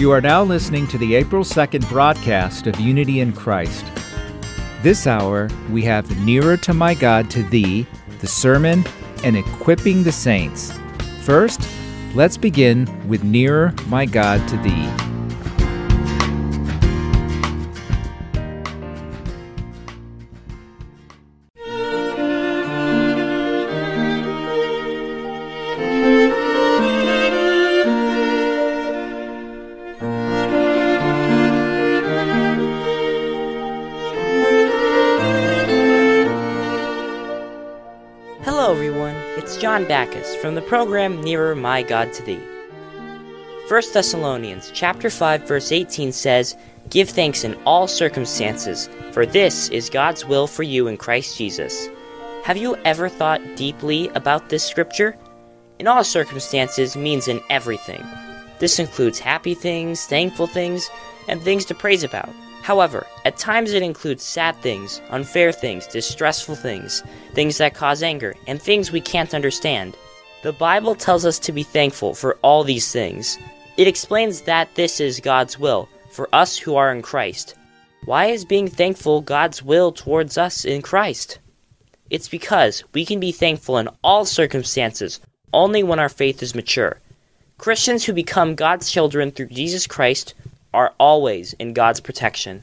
You are now listening to the April 2nd broadcast of Unity in Christ. This hour, we have Nearer to My God to Thee, the sermon, and equipping the saints. First, let's begin with Nearer My God to Thee. From the program Nearer My God to Thee. 1 Thessalonians chapter 5 verse 18 says, "Give thanks in all circumstances, for this is God's will for you in Christ Jesus." Have you ever thought deeply about this scripture? In all circumstances means in everything. This includes happy things, thankful things, and things to praise about. However, at times it includes sad things, unfair things, distressful things, things that cause anger, and things we can't understand. The Bible tells us to be thankful for all these things. It explains that this is God's will for us who are in Christ. Why is being thankful God's will towards us in Christ? It's because we can be thankful in all circumstances only when our faith is mature. Christians who become God's children through Jesus Christ are always in God's protection.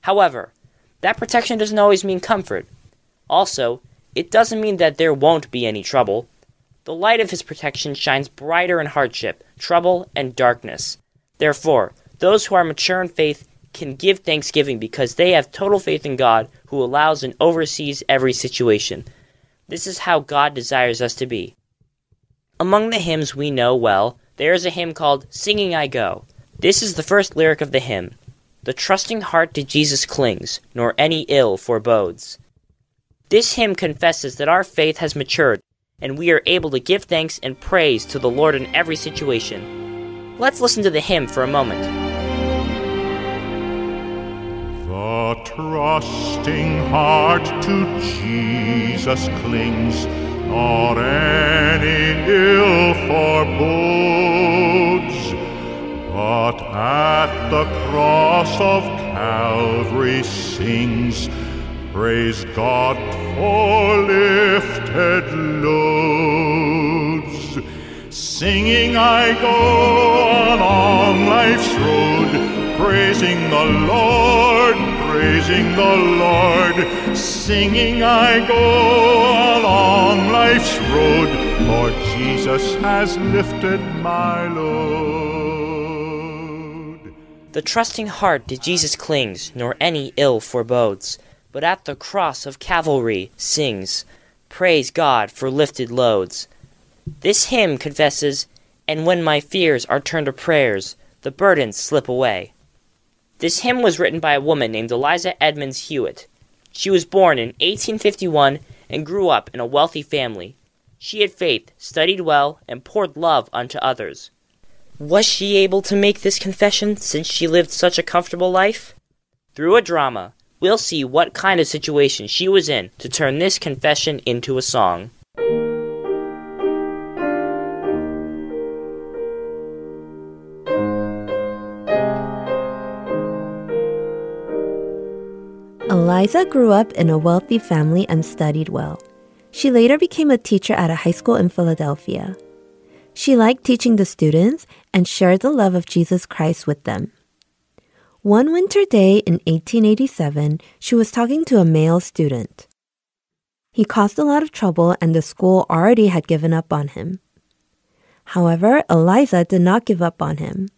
However, that protection doesn't always mean comfort. Also, it doesn't mean that there won't be any trouble. The light of His protection shines brighter in hardship, trouble, and darkness. Therefore, those who are mature in faith can give thanksgiving because they have total faith in God who allows and oversees every situation. This is how God desires us to be. Among the hymns we know well, there is a hymn called Singing I Go. This is the first lyric of the hymn. The trusting heart to Jesus clings, nor any ill forebodes. This hymn confesses that our faith has matured, and we are able to give thanks and praise to the Lord in every situation. Let's listen to the hymn for a moment. The trusting heart to Jesus clings, nor any ill forebodes. But at the cross of Calvary sings, Praise God lifted loads. Singing I go along life's road, praising the Lord, praising the Lord. Singing I go along life's road, for Jesus has lifted my load. The trusting heart to Jesus clings, nor any ill forebodes, but at the cross of Calvary sings, Praise God for lifted loads. This hymn confesses, And when my fears are turned to prayers, the burdens slip away. This hymn was written by a woman named Eliza Edmonds Hewitt. She was born in 1851 and grew up in a wealthy family. She had faith, studied well, and poured love unto others. Was she able to make this confession since she lived such a comfortable life? Through a drama, we'll see what kind of situation she was in to turn this confession into a song. Eliza grew up in a wealthy family and studied well. She later became a teacher at a high school in Philadelphia. She liked teaching the students and shared the love of Jesus Christ with them. One winter day in 1887, she was talking to a male student. He caused a lot of trouble and the school already had given up on him. However, Eliza did not give up on him.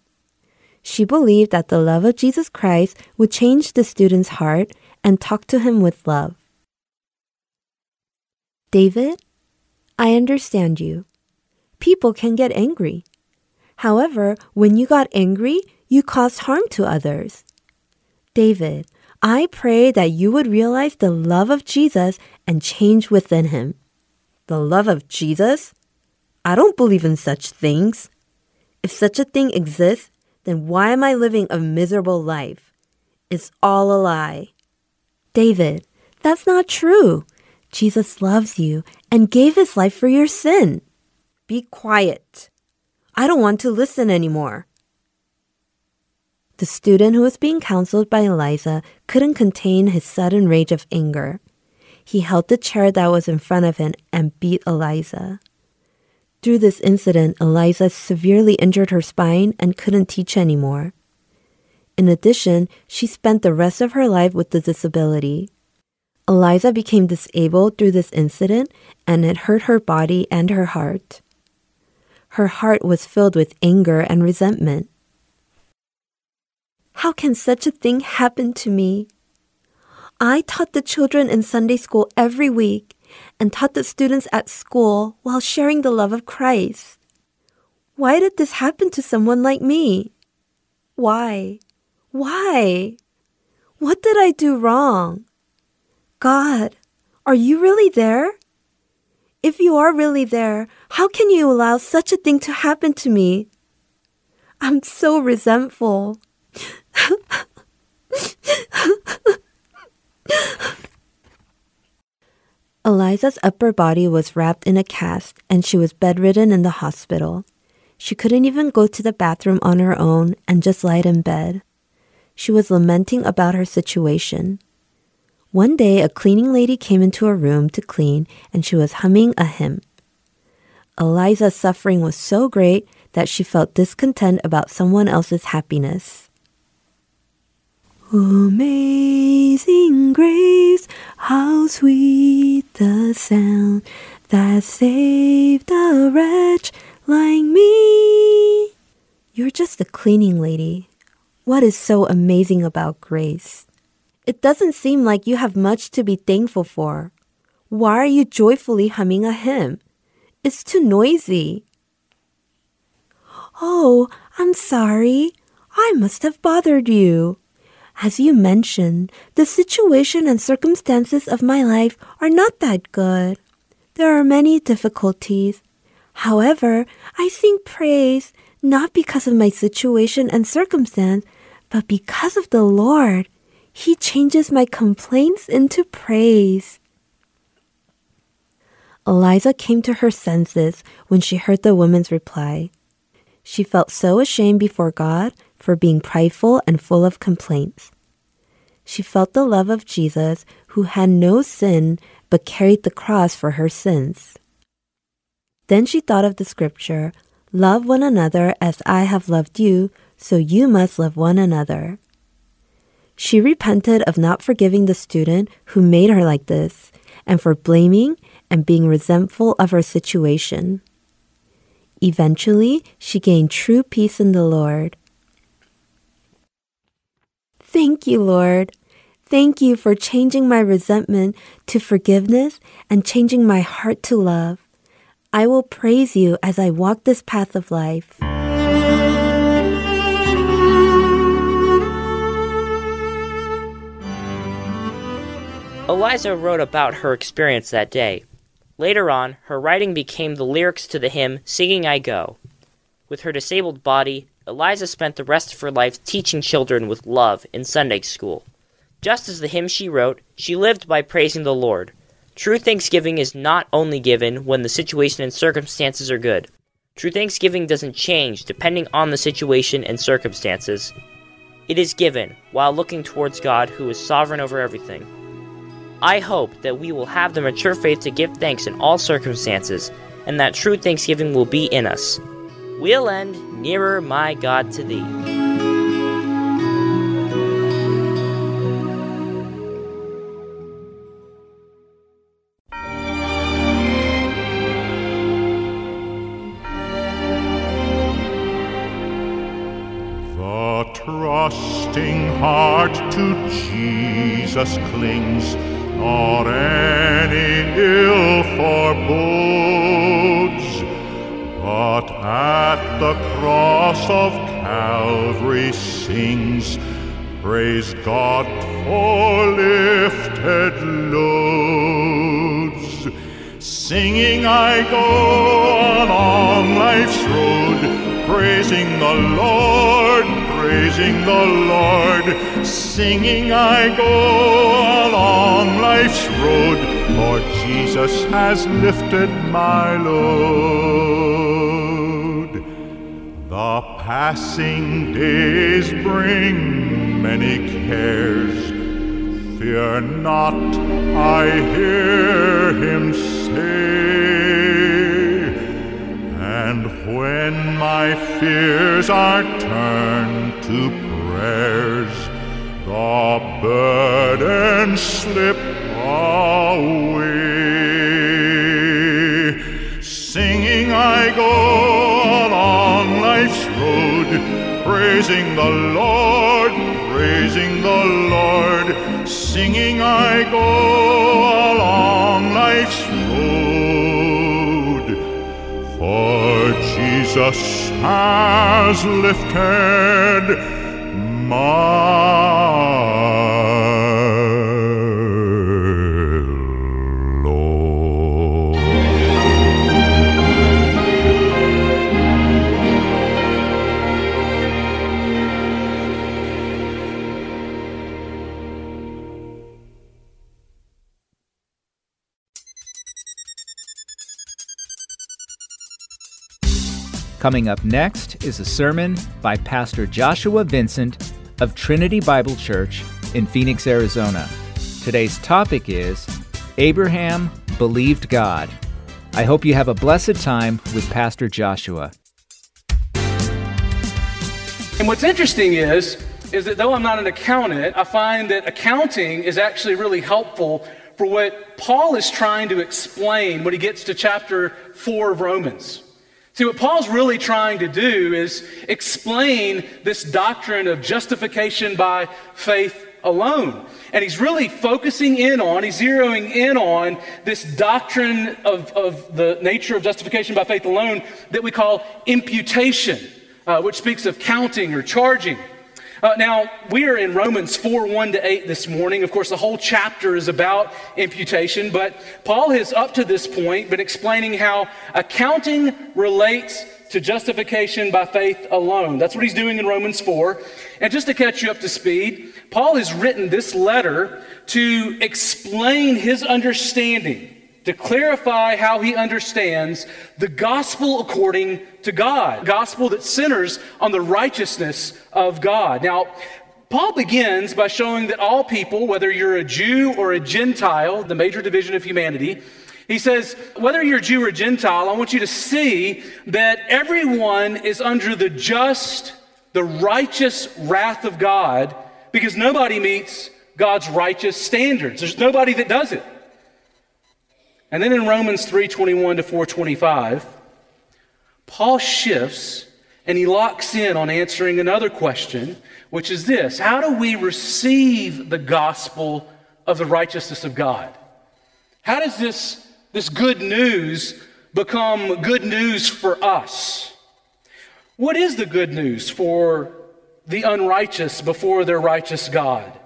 She believed that the love of Jesus Christ would change the student's heart and talk to him with love. David, I understand you. People can get angry. However, when you got angry, you caused harm to others. David, I pray that you would realize the love of Jesus and change within him. The love of Jesus? I don't believe in such things. If such a thing exists, then why am I living a miserable life? It's all a lie. David, that's not true. Jesus loves you and gave his life for your sin. Be quiet. I don't want to listen anymore. The student who was being counseled by Eliza couldn't contain his sudden rage of anger. He held the chair that was in front of him and beat Eliza. Through this incident, Eliza severely injured her spine and couldn't teach anymore. In addition, she spent the rest of her life with the disability. Eliza became disabled through this incident and it hurt her body and her heart. Her heart was filled with anger and resentment. How can such a thing happen to me? I taught the children in Sunday school every week and taught the students at school while sharing the love of Christ. Why did this happen to someone like me? Why? Why? What did I do wrong? God, are you really there? If you are really there, how can you allow such a thing to happen to me? I'm so resentful. Eliza's upper body was wrapped in a cast and she was bedridden in the hospital. She couldn't even go to the bathroom on her own and just lied in bed. She was lamenting about her situation. One day, a cleaning lady came into her room to clean and she was humming a hymn. Eliza's suffering was so great that she felt discontent about someone else's happiness. Amazing grace, how sweet the sound that saved a wretch like me. You're just a cleaning lady. What is so amazing about grace? It doesn't seem like you have much to be thankful for. Why are you joyfully humming a hymn? It's too noisy. Oh, I'm sorry. I must have bothered you. As you mentioned, the situation and circumstances of my life are not that good. There are many difficulties. However, I sing praise not because of my situation and circumstance, but because of the Lord he changes my complaints into praise. Eliza came to her senses when she heard the woman's reply. She felt so ashamed before God for being prideful and full of complaints. She felt the love of Jesus, who had no sin but carried the cross for her sins. Then she thought of the scripture Love one another as I have loved you, so you must love one another. She repented of not forgiving the student who made her like this and for blaming and being resentful of her situation. Eventually, she gained true peace in the Lord. Thank you, Lord. Thank you for changing my resentment to forgiveness and changing my heart to love. I will praise you as I walk this path of life. Eliza wrote about her experience that day. Later on, her writing became the lyrics to the hymn Singing I Go. With her disabled body, Eliza spent the rest of her life teaching children with love in Sunday school. Just as the hymn she wrote, she lived by praising the Lord. True thanksgiving is not only given when the situation and circumstances are good. True thanksgiving doesn't change depending on the situation and circumstances. It is given while looking towards God who is sovereign over everything. I hope that we will have the mature faith to give thanks in all circumstances, and that true thanksgiving will be in us. We'll end nearer, my God, to thee. The trusting heart to Jesus clings nor go along life's road, praising the Lord, praising the Lord. Singing I go along life's road, for Jesus has lifted my load. The passing days bring many cares. Fear not, I hear him say. My fears are turned to prayers, the burdens slip away. Singing I go along life's road, praising the Lord, praising the Lord. Singing I go Jesus has lifted Coming up next is a sermon by Pastor Joshua Vincent of Trinity Bible Church in Phoenix, Arizona. Today's topic is Abraham believed God. I hope you have a blessed time with Pastor Joshua. And what's interesting is, is that though I'm not an accountant, I find that accounting is actually really helpful for what Paul is trying to explain when he gets to chapter 4 of Romans. See, what Paul's really trying to do is explain this doctrine of justification by faith alone. And he's really focusing in on, he's zeroing in on this doctrine of, of the nature of justification by faith alone that we call imputation, uh, which speaks of counting or charging. Uh, now, we are in Romans 4 1 to 8 this morning. Of course, the whole chapter is about imputation, but Paul has, up to this point, been explaining how accounting relates to justification by faith alone. That's what he's doing in Romans 4. And just to catch you up to speed, Paul has written this letter to explain his understanding to clarify how he understands the gospel according to God, gospel that centers on the righteousness of God. Now, Paul begins by showing that all people, whether you're a Jew or a Gentile, the major division of humanity, he says, whether you're Jew or Gentile, I want you to see that everyone is under the just, the righteous wrath of God because nobody meets God's righteous standards. There's nobody that does it. And then in Romans 3:21 to 425, Paul shifts and he locks in on answering another question, which is this: How do we receive the gospel of the righteousness of God? How does this, this good news become good news for us? What is the good news for the unrighteous before their righteous God?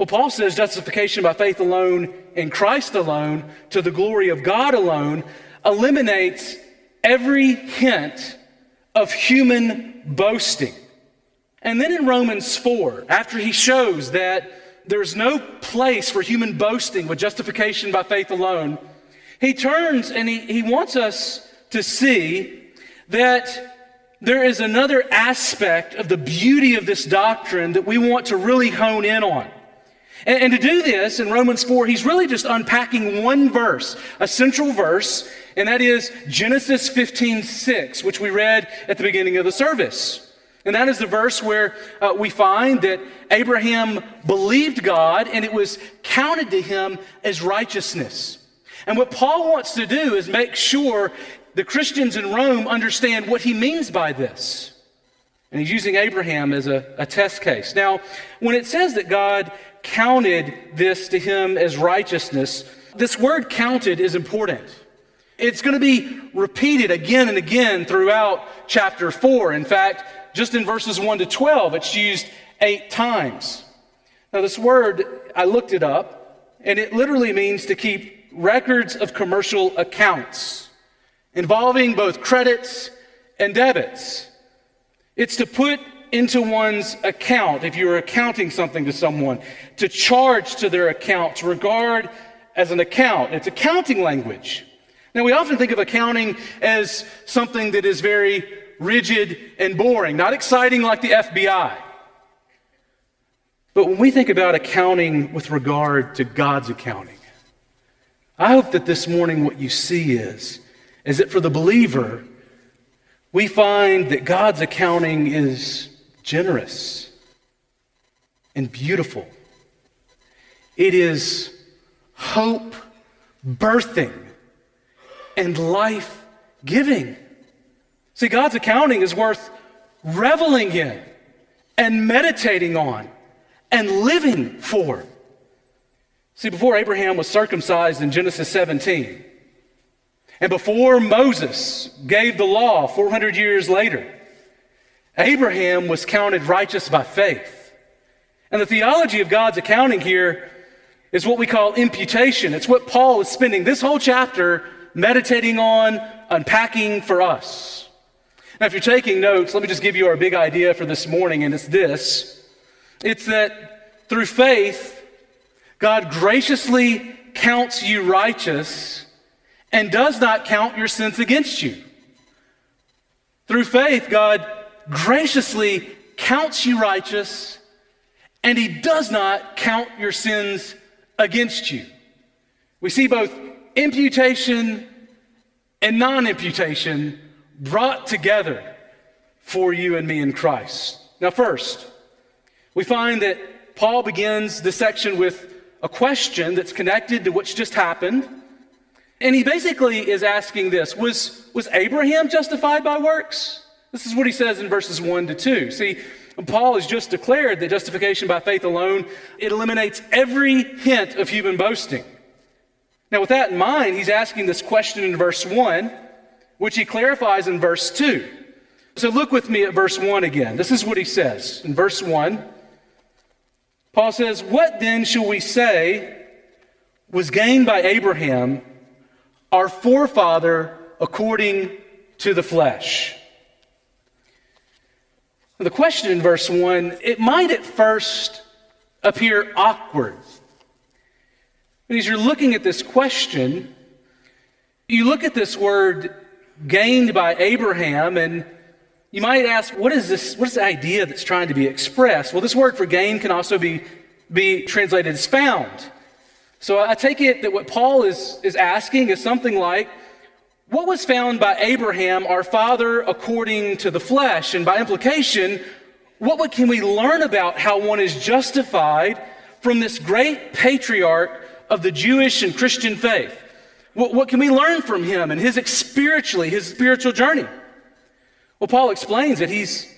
Well, Paul says justification by faith alone in Christ alone to the glory of God alone eliminates every hint of human boasting. And then in Romans 4, after he shows that there's no place for human boasting with justification by faith alone, he turns and he, he wants us to see that there is another aspect of the beauty of this doctrine that we want to really hone in on. And, and, to do this in Romans 4, he's really just unpacking one verse, a central verse, and that is Genesis 15 6, which we read at the beginning of the service. And that is the verse where uh, we find that Abraham believed God and it was counted to him as righteousness. And what Paul wants to do is make sure the Christians in Rome understand what he means by this. And he's using Abraham as a, a test case. Now, when it says that God counted this to him as righteousness, this word counted is important. It's going to be repeated again and again throughout chapter 4. In fact, just in verses 1 to 12, it's used eight times. Now, this word, I looked it up, and it literally means to keep records of commercial accounts involving both credits and debits. It's to put into one's account, if you're accounting something to someone, to charge to their account, to regard as an account. It's accounting language. Now, we often think of accounting as something that is very rigid and boring, not exciting like the FBI. But when we think about accounting with regard to God's accounting, I hope that this morning what you see is, is that for the believer, we find that God's accounting is generous and beautiful. It is hope birthing and life giving. See, God's accounting is worth reveling in and meditating on and living for. See, before Abraham was circumcised in Genesis 17, and before Moses gave the law 400 years later, Abraham was counted righteous by faith. And the theology of God's accounting here is what we call imputation. It's what Paul is spending this whole chapter meditating on, unpacking for us. Now, if you're taking notes, let me just give you our big idea for this morning, and it's this it's that through faith, God graciously counts you righteous and does not count your sins against you. Through faith, God graciously counts you righteous and he does not count your sins against you. We see both imputation and non imputation brought together for you and me in Christ. Now, first, we find that Paul begins this section with a question that's connected to what's just happened. And he basically is asking this Was, was Abraham justified by works? This is what he says in verses 1 to 2. See, Paul has just declared that justification by faith alone, it eliminates every hint of human boasting. Now, with that in mind, he's asking this question in verse 1, which he clarifies in verse 2. So look with me at verse 1 again. This is what he says in verse 1. Paul says, What then shall we say was gained by Abraham, our forefather, according to the flesh? The question in verse 1, it might at first appear awkward. And as you're looking at this question, you look at this word gained by Abraham, and you might ask, what is this? What is the idea that's trying to be expressed? Well, this word for gain can also be, be translated as found. So I take it that what Paul is, is asking is something like, what was found by Abraham, our father, according to the flesh? And by implication, what can we learn about how one is justified from this great patriarch of the Jewish and Christian faith? What, what can we learn from him and his spiritually, his spiritual journey? Well, Paul explains that he's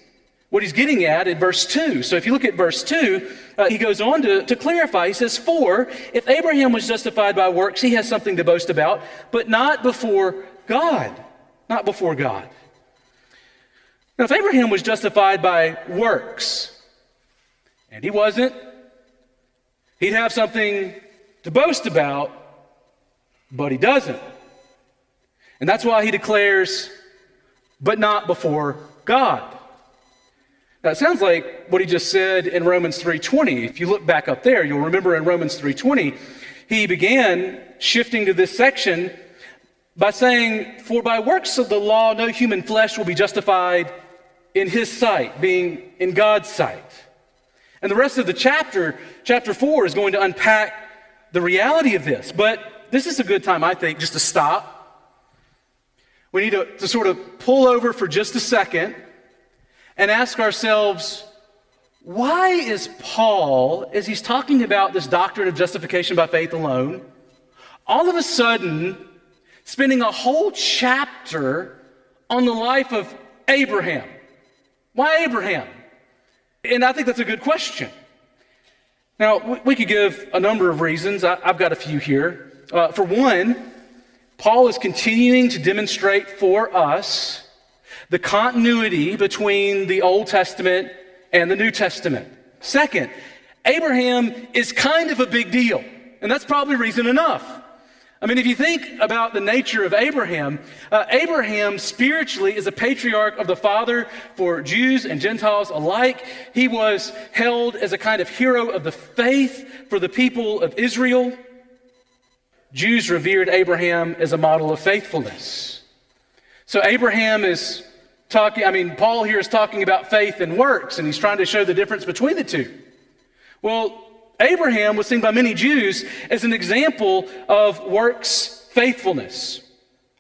what he's getting at in verse 2. So if you look at verse 2, uh, he goes on to, to clarify. He says, For if Abraham was justified by works, he has something to boast about, but not before God, not before God. Now, if Abraham was justified by works, and he wasn't, he'd have something to boast about, but he doesn't. And that's why he declares, but not before God. Now, it sounds like what he just said in Romans 3:20. If you look back up there, you'll remember in Romans 3:20, he began shifting to this section by saying, For by works of the law, no human flesh will be justified in his sight, being in God's sight. And the rest of the chapter, chapter 4, is going to unpack the reality of this. But this is a good time, I think, just to stop. We need to, to sort of pull over for just a second and ask ourselves, why is Paul, as he's talking about this doctrine of justification by faith alone, all of a sudden spending a whole chapter on the life of Abraham. Why Abraham? And I think that's a good question. Now, we could give a number of reasons. I've got a few here. Uh, for one, Paul is continuing to demonstrate for us the continuity between the Old Testament and the New Testament. Second, Abraham is kind of a big deal, and that's probably reason enough. I mean, if you think about the nature of Abraham, uh, Abraham spiritually is a patriarch of the father for Jews and Gentiles alike. He was held as a kind of hero of the faith for the people of Israel. Jews revered Abraham as a model of faithfulness. So Abraham is talking, I mean, Paul here is talking about faith and works, and he's trying to show the difference between the two. Well, Abraham was seen by many Jews as an example of works faithfulness.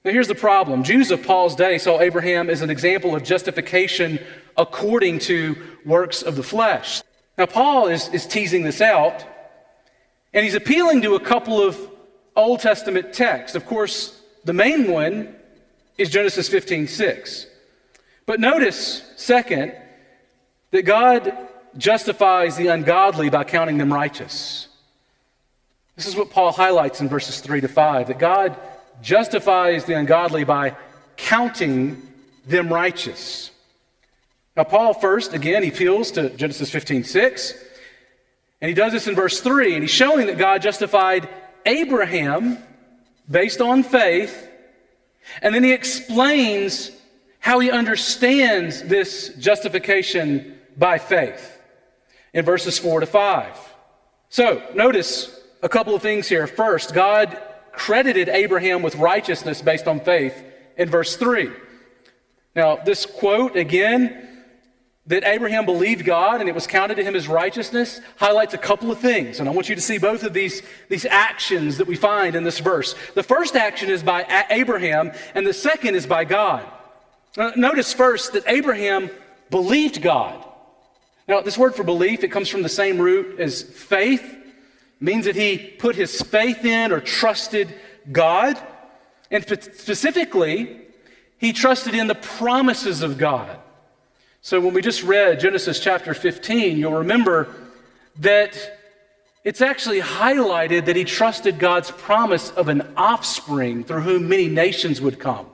Now, here's the problem Jews of Paul's day saw Abraham as an example of justification according to works of the flesh. Now, Paul is, is teasing this out, and he's appealing to a couple of Old Testament texts. Of course, the main one is Genesis 15 6. But notice, second, that God justifies the ungodly by counting them righteous. This is what Paul highlights in verses 3 to 5 that God justifies the ungodly by counting them righteous. Now, Paul first, again, he appeals to Genesis 15 6, and he does this in verse 3, and he's showing that God justified Abraham based on faith, and then he explains how he understands this justification by faith in verses 4 to 5. So, notice a couple of things here. First, God credited Abraham with righteousness based on faith in verse 3. Now, this quote, again, that Abraham believed God and it was counted to him as righteousness highlights a couple of things. And I want you to see both of these, these actions that we find in this verse. The first action is by Abraham, and the second is by God. Uh, notice first that Abraham believed God. Now, this word for belief, it comes from the same root as faith. It means that he put his faith in or trusted God. And specifically, he trusted in the promises of God. So when we just read Genesis chapter 15, you'll remember that it's actually highlighted that he trusted God's promise of an offspring through whom many nations would come.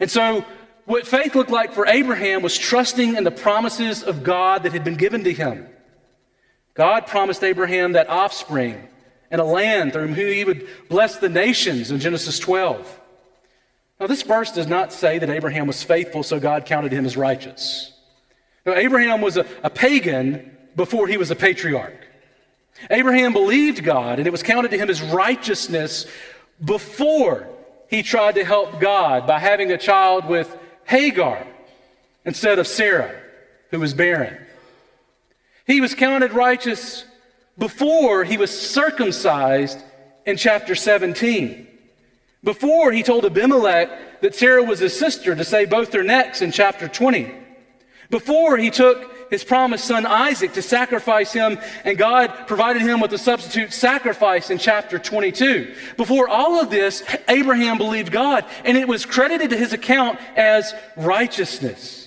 And so what faith looked like for Abraham was trusting in the promises of God that had been given to him. God promised Abraham that offspring and a land through whom he would bless the nations in Genesis 12. Now, this verse does not say that Abraham was faithful, so God counted him as righteous. Now, Abraham was a, a pagan before he was a patriarch. Abraham believed God, and it was counted to him as righteousness before he tried to help God by having a child with Hagar instead of Sarah, who was barren. He was counted righteous before he was circumcised in chapter 17. Before he told Abimelech that Sarah was his sister to save both their necks in chapter 20. Before he took his promised son Isaac to sacrifice him, and God provided him with a substitute sacrifice in chapter 22. Before all of this, Abraham believed God, and it was credited to his account as righteousness.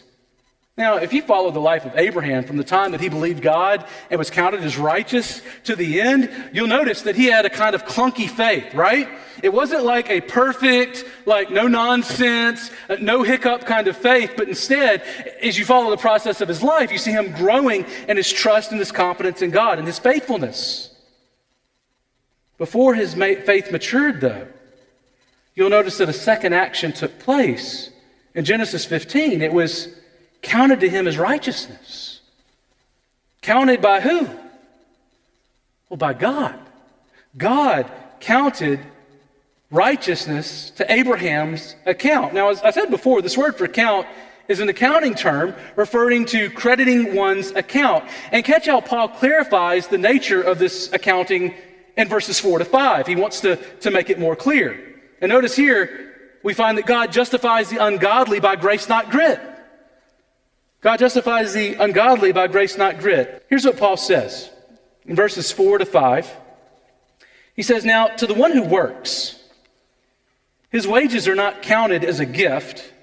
Now, if you follow the life of Abraham from the time that he believed God and was counted as righteous to the end, you'll notice that he had a kind of clunky faith, right? It wasn't like a perfect, like no nonsense, uh, no hiccup kind of faith, but instead, as you follow the process of his life, you see him growing in his trust and his confidence in God and his faithfulness. Before his faith matured, though, you'll notice that a second action took place. In Genesis 15, it was counted to him as righteousness. Counted by who? Well, by God. God counted righteousness to Abraham's account. Now, as I said before, this word for count is an accounting term referring to crediting one's account. And catch how Paul clarifies the nature of this accounting in verses 4 to 5. He wants to, to make it more clear. And notice here, we find that God justifies the ungodly by grace, not grit. God justifies the ungodly by grace, not grit. Here's what Paul says in verses 4 to 5. He says, Now, to the one who works, his wages are not counted as a gift,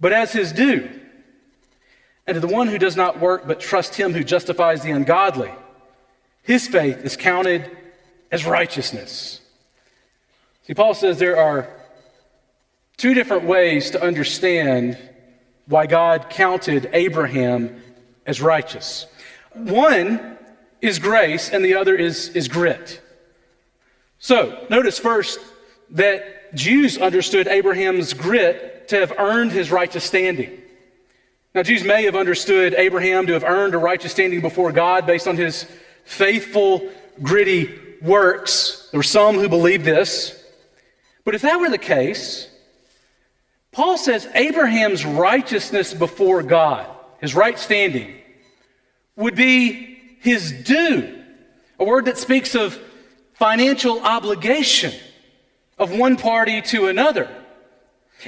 but as his due. And to the one who does not work but trust him who justifies the ungodly, his faith is counted as righteousness. See, Paul says there are two different ways to understand why God counted Abraham as righteous. One is grace, and the other is, is grit. So, notice first that Jews understood Abraham's grit to have earned his righteous standing. Now, Jews may have understood Abraham to have earned a righteous standing before God based on his faithful, gritty works. There were some who believed this. But if that were the case, Paul says Abraham's righteousness before God, his right standing, would be his due, a word that speaks of financial obligation of one party to another.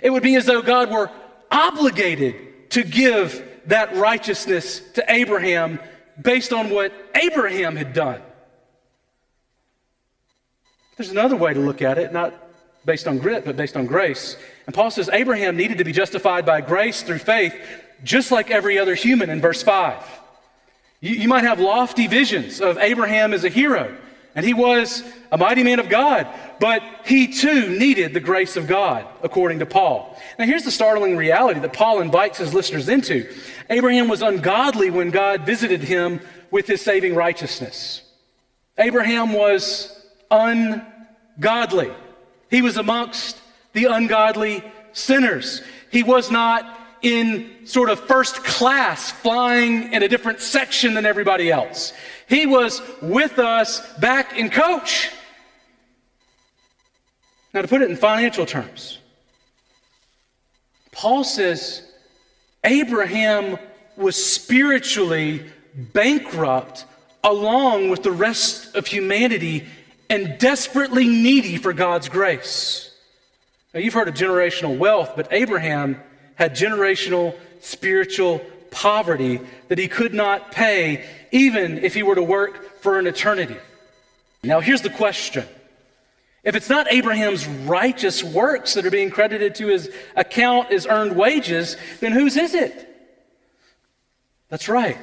It would be as though God were obligated to give that righteousness to Abraham based on what Abraham had done. There's another way to look at it, not based on grit, but based on grace. And Paul says Abraham needed to be justified by grace through faith, just like every other human in verse 5. You, you might have lofty visions of Abraham as a hero, and he was a mighty man of God, but he too needed the grace of God, according to Paul. Now, here's the startling reality that Paul invites his listeners into Abraham was ungodly when God visited him with his saving righteousness. Abraham was ungodly. He was amongst the ungodly sinners. He was not in sort of first class, flying in a different section than everybody else. He was with us back in coach. Now, to put it in financial terms, Paul says Abraham was spiritually bankrupt along with the rest of humanity and desperately needy for God's grace. Now, you've heard of generational wealth, but Abraham had generational spiritual poverty that he could not pay, even if he were to work for an eternity. Now, here's the question if it's not Abraham's righteous works that are being credited to his account as earned wages, then whose is it? That's right.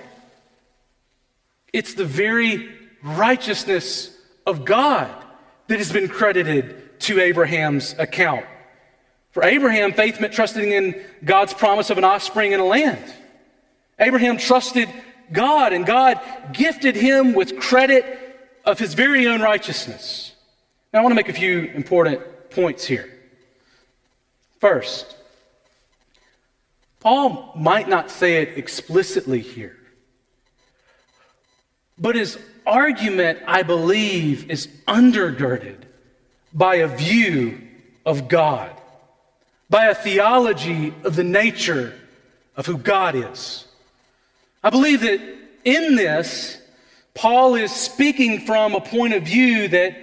It's the very righteousness of God that has been credited to Abraham's account. For Abraham, faith meant trusting in God's promise of an offspring in a land. Abraham trusted God, and God gifted him with credit of his very own righteousness. Now, I want to make a few important points here. First, Paul might not say it explicitly here, but his argument, I believe, is undergirded by a view of God, by a theology of the nature of who God is. I believe that in this, Paul is speaking from a point of view that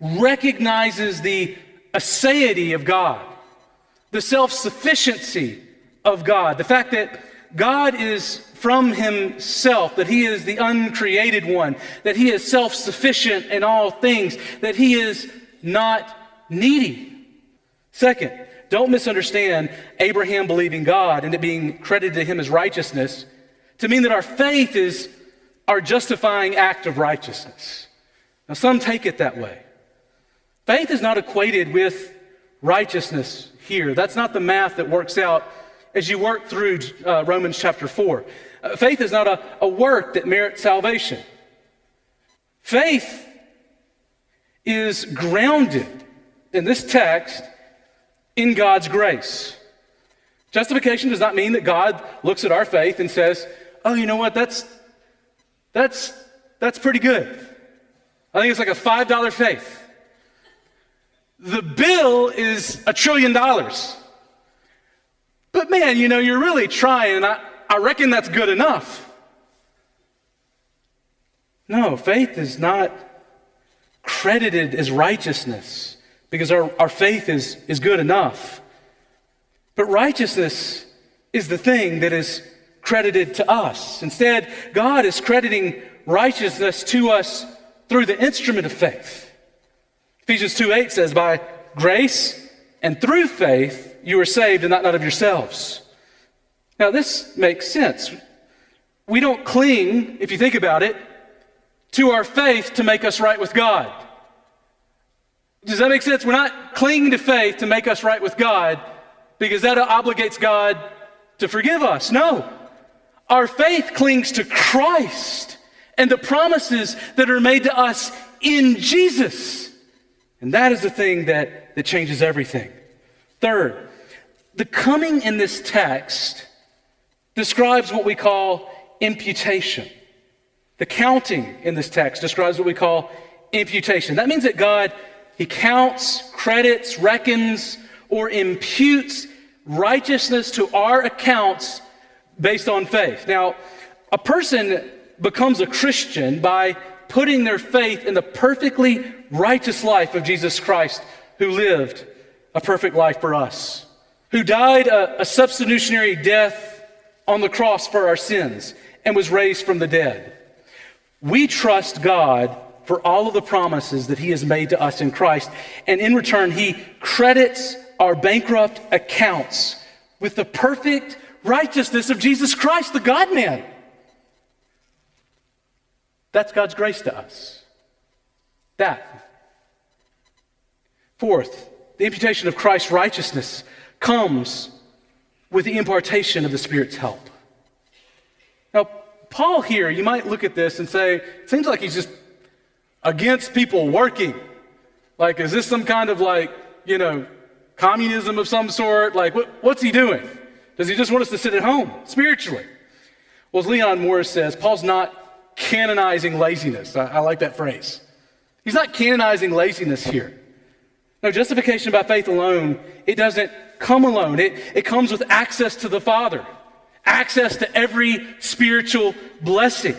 recognizes the aseity of God, the self sufficiency of God, the fact that God is from himself, that he is the uncreated one, that he is self sufficient in all things, that he is not needy. Second, don't misunderstand Abraham believing God and it being credited to him as righteousness to mean that our faith is our justifying act of righteousness. Now, some take it that way. Faith is not equated with righteousness here. That's not the math that works out as you work through uh, Romans chapter 4. Faith is not a, a work that merits salvation. Faith is grounded in this text in God's grace. Justification does not mean that God looks at our faith and says, "Oh, you know what? That's that's that's pretty good." I think it's like a $5 faith. The bill is a trillion dollars. But man, you know, you're really trying, I, I reckon that's good enough. No, faith is not credited as righteousness because our, our faith is, is good enough. But righteousness is the thing that is credited to us. Instead, God is crediting righteousness to us through the instrument of faith. Ephesians 2 8 says, By grace and through faith, you are saved and not, not of yourselves. Now, this makes sense. We don't cling, if you think about it, to our faith to make us right with God. Does that make sense? We're not clinging to faith to make us right with God because that obligates God to forgive us. No. Our faith clings to Christ and the promises that are made to us in Jesus. And that is the thing that, that changes everything. Third, the coming in this text describes what we call imputation. The counting in this text describes what we call imputation. That means that God, He counts, credits, reckons, or imputes righteousness to our accounts based on faith. Now, a person becomes a Christian by putting their faith in the perfectly righteous life of Jesus Christ, who lived a perfect life for us, who died a, a substitutionary death on the cross for our sins and was raised from the dead. We trust God for all of the promises that He has made to us in Christ, and in return, He credits our bankrupt accounts with the perfect righteousness of Jesus Christ, the God man. That's God's grace to us. That. Fourth, the imputation of Christ's righteousness comes with the impartation of the Spirit's help. Now, Paul here, you might look at this and say, it seems like he's just against people working. Like, is this some kind of like, you know, communism of some sort? Like, what, what's he doing? Does he just want us to sit at home spiritually? Well, as Leon Morris says, Paul's not canonizing laziness. I, I like that phrase. He's not canonizing laziness here. No, justification by faith alone, it doesn't come alone. It, it comes with access to the Father, access to every spiritual blessing.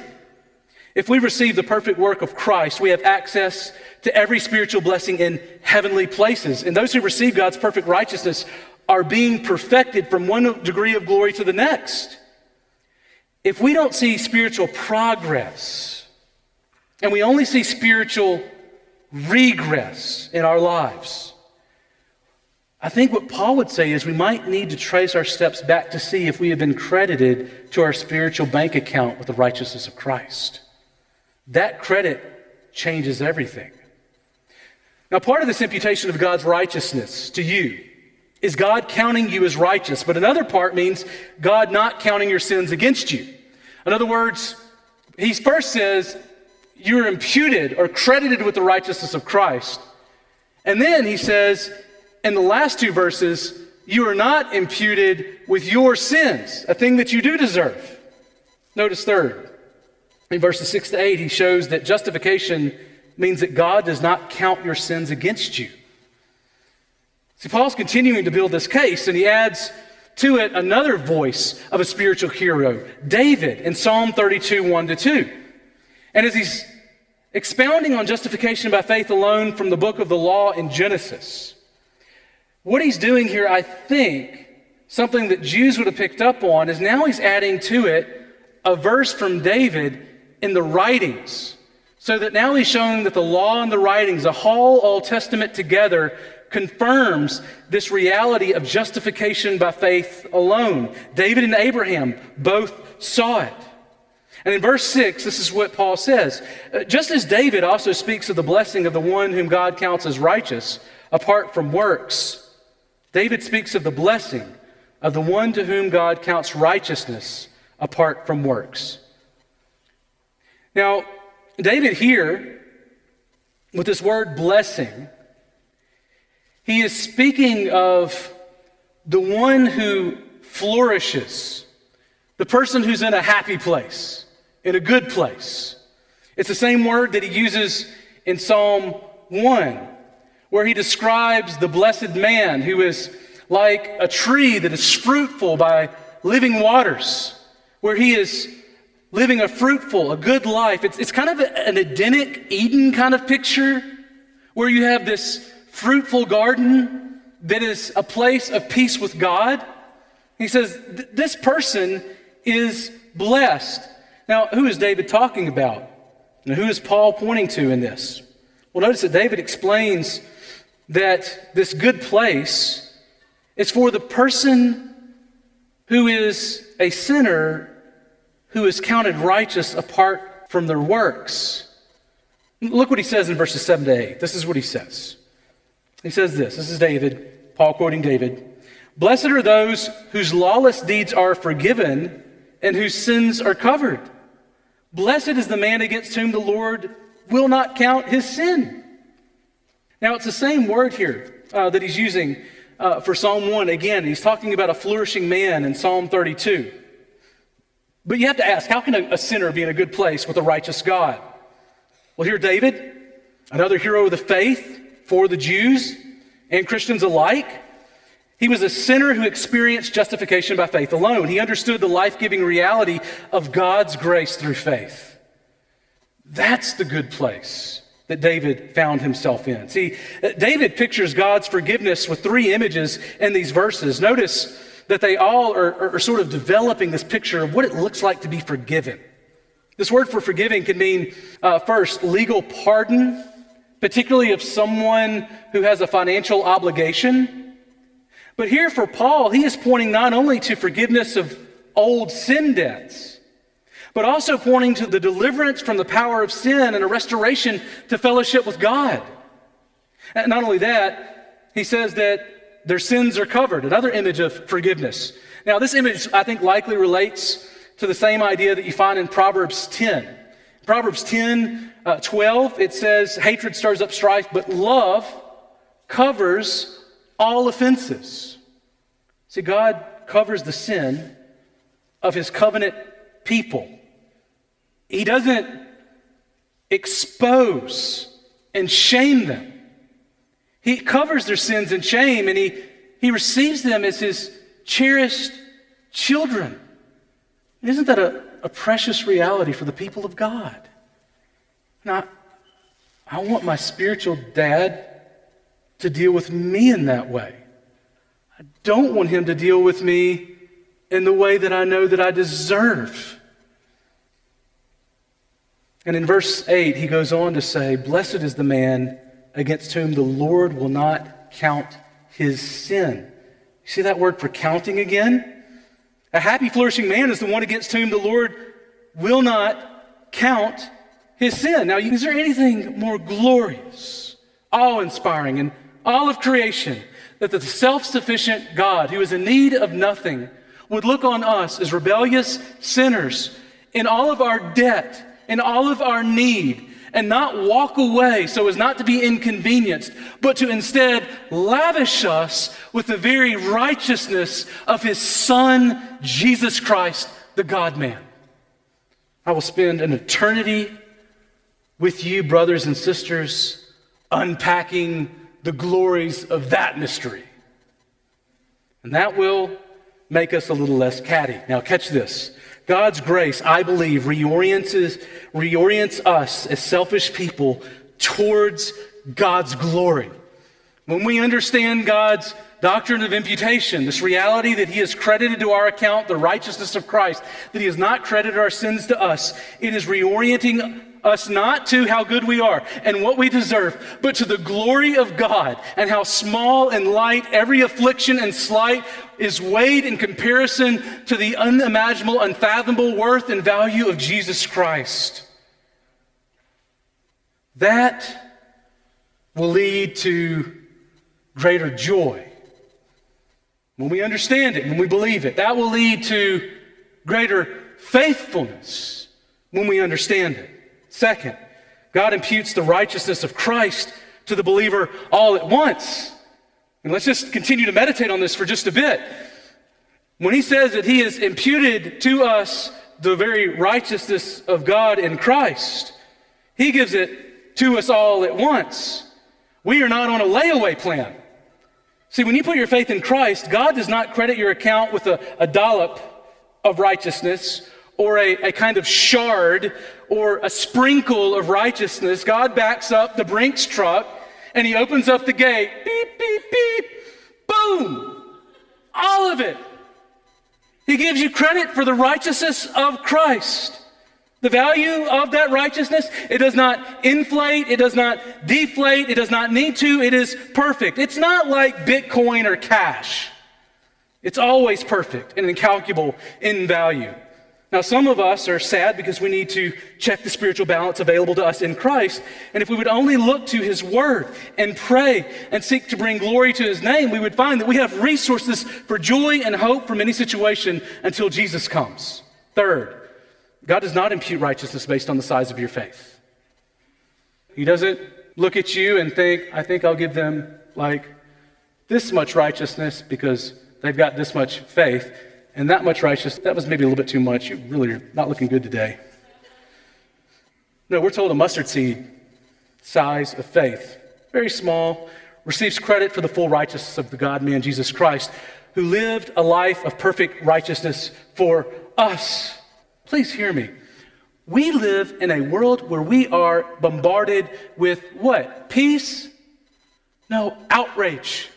If we receive the perfect work of Christ, we have access to every spiritual blessing in heavenly places. And those who receive God's perfect righteousness are being perfected from one degree of glory to the next. If we don't see spiritual progress and we only see spiritual regress in our lives, I think what Paul would say is we might need to trace our steps back to see if we have been credited to our spiritual bank account with the righteousness of Christ. That credit changes everything. Now, part of this imputation of God's righteousness to you is God counting you as righteous, but another part means God not counting your sins against you. In other words, he first says, You're imputed or credited with the righteousness of Christ. And then he says, in the last two verses, you are not imputed with your sins, a thing that you do deserve. Notice third, in verses 6 to 8, he shows that justification means that God does not count your sins against you. See, Paul's continuing to build this case, and he adds to it another voice of a spiritual hero, David, in Psalm 32, 1 to 2. And as he's expounding on justification by faith alone from the book of the law in Genesis, what he's doing here, I think, something that Jews would have picked up on, is now he's adding to it a verse from David in the writings. So that now he's showing that the law and the writings, the whole Old Testament together, confirms this reality of justification by faith alone. David and Abraham both saw it. And in verse 6, this is what Paul says. Uh, just as David also speaks of the blessing of the one whom God counts as righteous apart from works, David speaks of the blessing of the one to whom God counts righteousness apart from works. Now, David here, with this word blessing, he is speaking of the one who flourishes, the person who's in a happy place, in a good place. It's the same word that he uses in Psalm 1, where he describes the blessed man who is like a tree that is fruitful by living waters, where he is living a fruitful, a good life. It's, it's kind of an Edenic Eden kind of picture where you have this fruitful garden that is a place of peace with God. He says, This person is blessed. Now, who is David talking about? And who is Paul pointing to in this? Well, notice that David explains that this good place is for the person who is a sinner who is counted righteous apart from their works. Look what he says in verses 7 to 8. This is what he says. He says this. This is David, Paul quoting David. Blessed are those whose lawless deeds are forgiven and whose sins are covered. Blessed is the man against whom the Lord will not count his sin. Now, it's the same word here uh, that he's using uh, for Psalm 1. Again, he's talking about a flourishing man in Psalm 32. But you have to ask how can a, a sinner be in a good place with a righteous God? Well, here, David, another hero of the faith for the Jews and Christians alike, He was a sinner who experienced justification by faith alone. He understood the life giving reality of God's grace through faith. That's the good place that David found himself in. See, David pictures God's forgiveness with three images in these verses. Notice that they all are, are, sort of developing this picture of what it looks like to be forgiven. This word for forgiving can mean, uh, first, legal pardon, particularly of someone who has a financial obligation. But here for Paul, he is pointing not only to forgiveness of old sin debts, but also pointing to the deliverance from the power of sin and a restoration to fellowship with God. And not only that, he says that their sins are covered, another image of forgiveness. Now, this image, I think, likely relates to the same idea that you find in Proverbs 10. Proverbs 10, uh, 12, it says, Hatred stirs up strife, but love covers all offenses. See, God covers the sin of his covenant people. He doesn't expose and shame them. He covers their sins and shame, and he, he receives them as his cherished children. Isn't that a, a precious reality for the people of God? Now, I want my spiritual dad to deal with me in that way. I don't want him to deal with me in the way that I know that I deserve. And in verse 8, he goes on to say, Blessed is the man against whom the Lord will not count his sin. You see that word for counting again? A happy, flourishing man is the one against whom the Lord will not count his sin. Now, is there anything more glorious, awe inspiring, in all of creation that the self sufficient God, who is in need of nothing, would look on us as rebellious sinners in all of our debt? In all of our need and not walk away so as not to be inconvenienced, but to instead lavish us with the very righteousness of his Son, Jesus Christ, the God man. I will spend an eternity with you, brothers and sisters, unpacking the glories of that mystery. And that will make us a little less catty. Now, catch this. God's grace, I believe, reorients, reorients us as selfish people towards God's glory. When we understand God's doctrine of imputation, this reality that He has credited to our account the righteousness of Christ, that He has not credited our sins to us, it is reorienting us not to how good we are and what we deserve, but to the glory of God and how small and light every affliction and slight is weighed in comparison to the unimaginable, unfathomable worth and value of Jesus Christ. That will lead to greater joy. When we understand it, when we believe it, that will lead to greater faithfulness when we understand it. Second, God imputes the righteousness of Christ to the believer all at once. And let's just continue to meditate on this for just a bit. When he says that he has imputed to us the very righteousness of God in Christ, he gives it to us all at once. We are not on a layaway plan. See, when you put your faith in Christ, God does not credit your account with a, a dollop of righteousness or a, a kind of shard or a sprinkle of righteousness. God backs up the Brinks truck and he opens up the gate. Beep, beep, beep. Boom. All of it. He gives you credit for the righteousness of Christ. The value of that righteousness, it does not inflate, it does not deflate, it does not need to, it is perfect. It's not like Bitcoin or cash. It's always perfect and incalculable in value. Now, some of us are sad because we need to check the spiritual balance available to us in Christ. And if we would only look to His Word and pray and seek to bring glory to His name, we would find that we have resources for joy and hope from any situation until Jesus comes. Third, God does not impute righteousness based on the size of your faith. He doesn't look at you and think, I think I'll give them like this much righteousness because they've got this much faith and that much righteous, that was maybe a little bit too much. You really are not looking good today. No, we're told a mustard seed size of faith. Very small, receives credit for the full righteousness of the God man Jesus Christ, who lived a life of perfect righteousness for us. Please hear me. We live in a world where we are bombarded with what? Peace? No, outrage.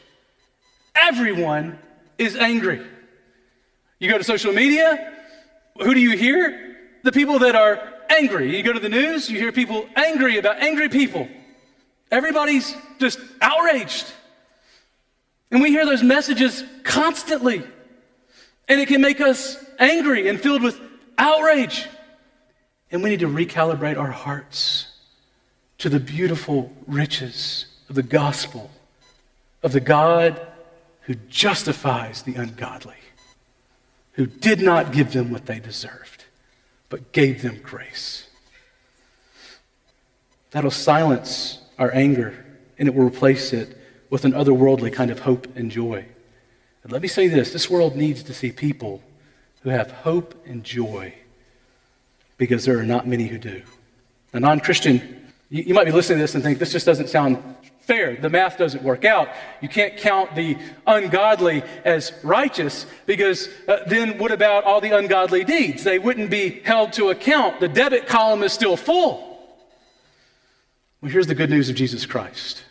Everyone is angry. You go to social media, who do you hear? The people that are angry. You go to the news, you hear people angry about angry people. Everybody's just outraged. And we hear those messages constantly. And it can make us angry and filled with outrage. And we need to recalibrate our hearts to the beautiful riches of the gospel of the God who justifies the ungodly, who did not give them what they deserved, but gave them grace. That'll silence our anger and it will replace it with an otherworldly kind of hope and joy. And let me say this this world needs to see people who have hope and joy because there are not many who do. A non Christian, you, you, might be listening to this and think this just doesn't sound fair. The math doesn't work out. You can't count the ungodly as righteous because uh, then what about all the ungodly deeds? They wouldn't be held to account. The debit column is still full. Well, here's the good news of Jesus Christ.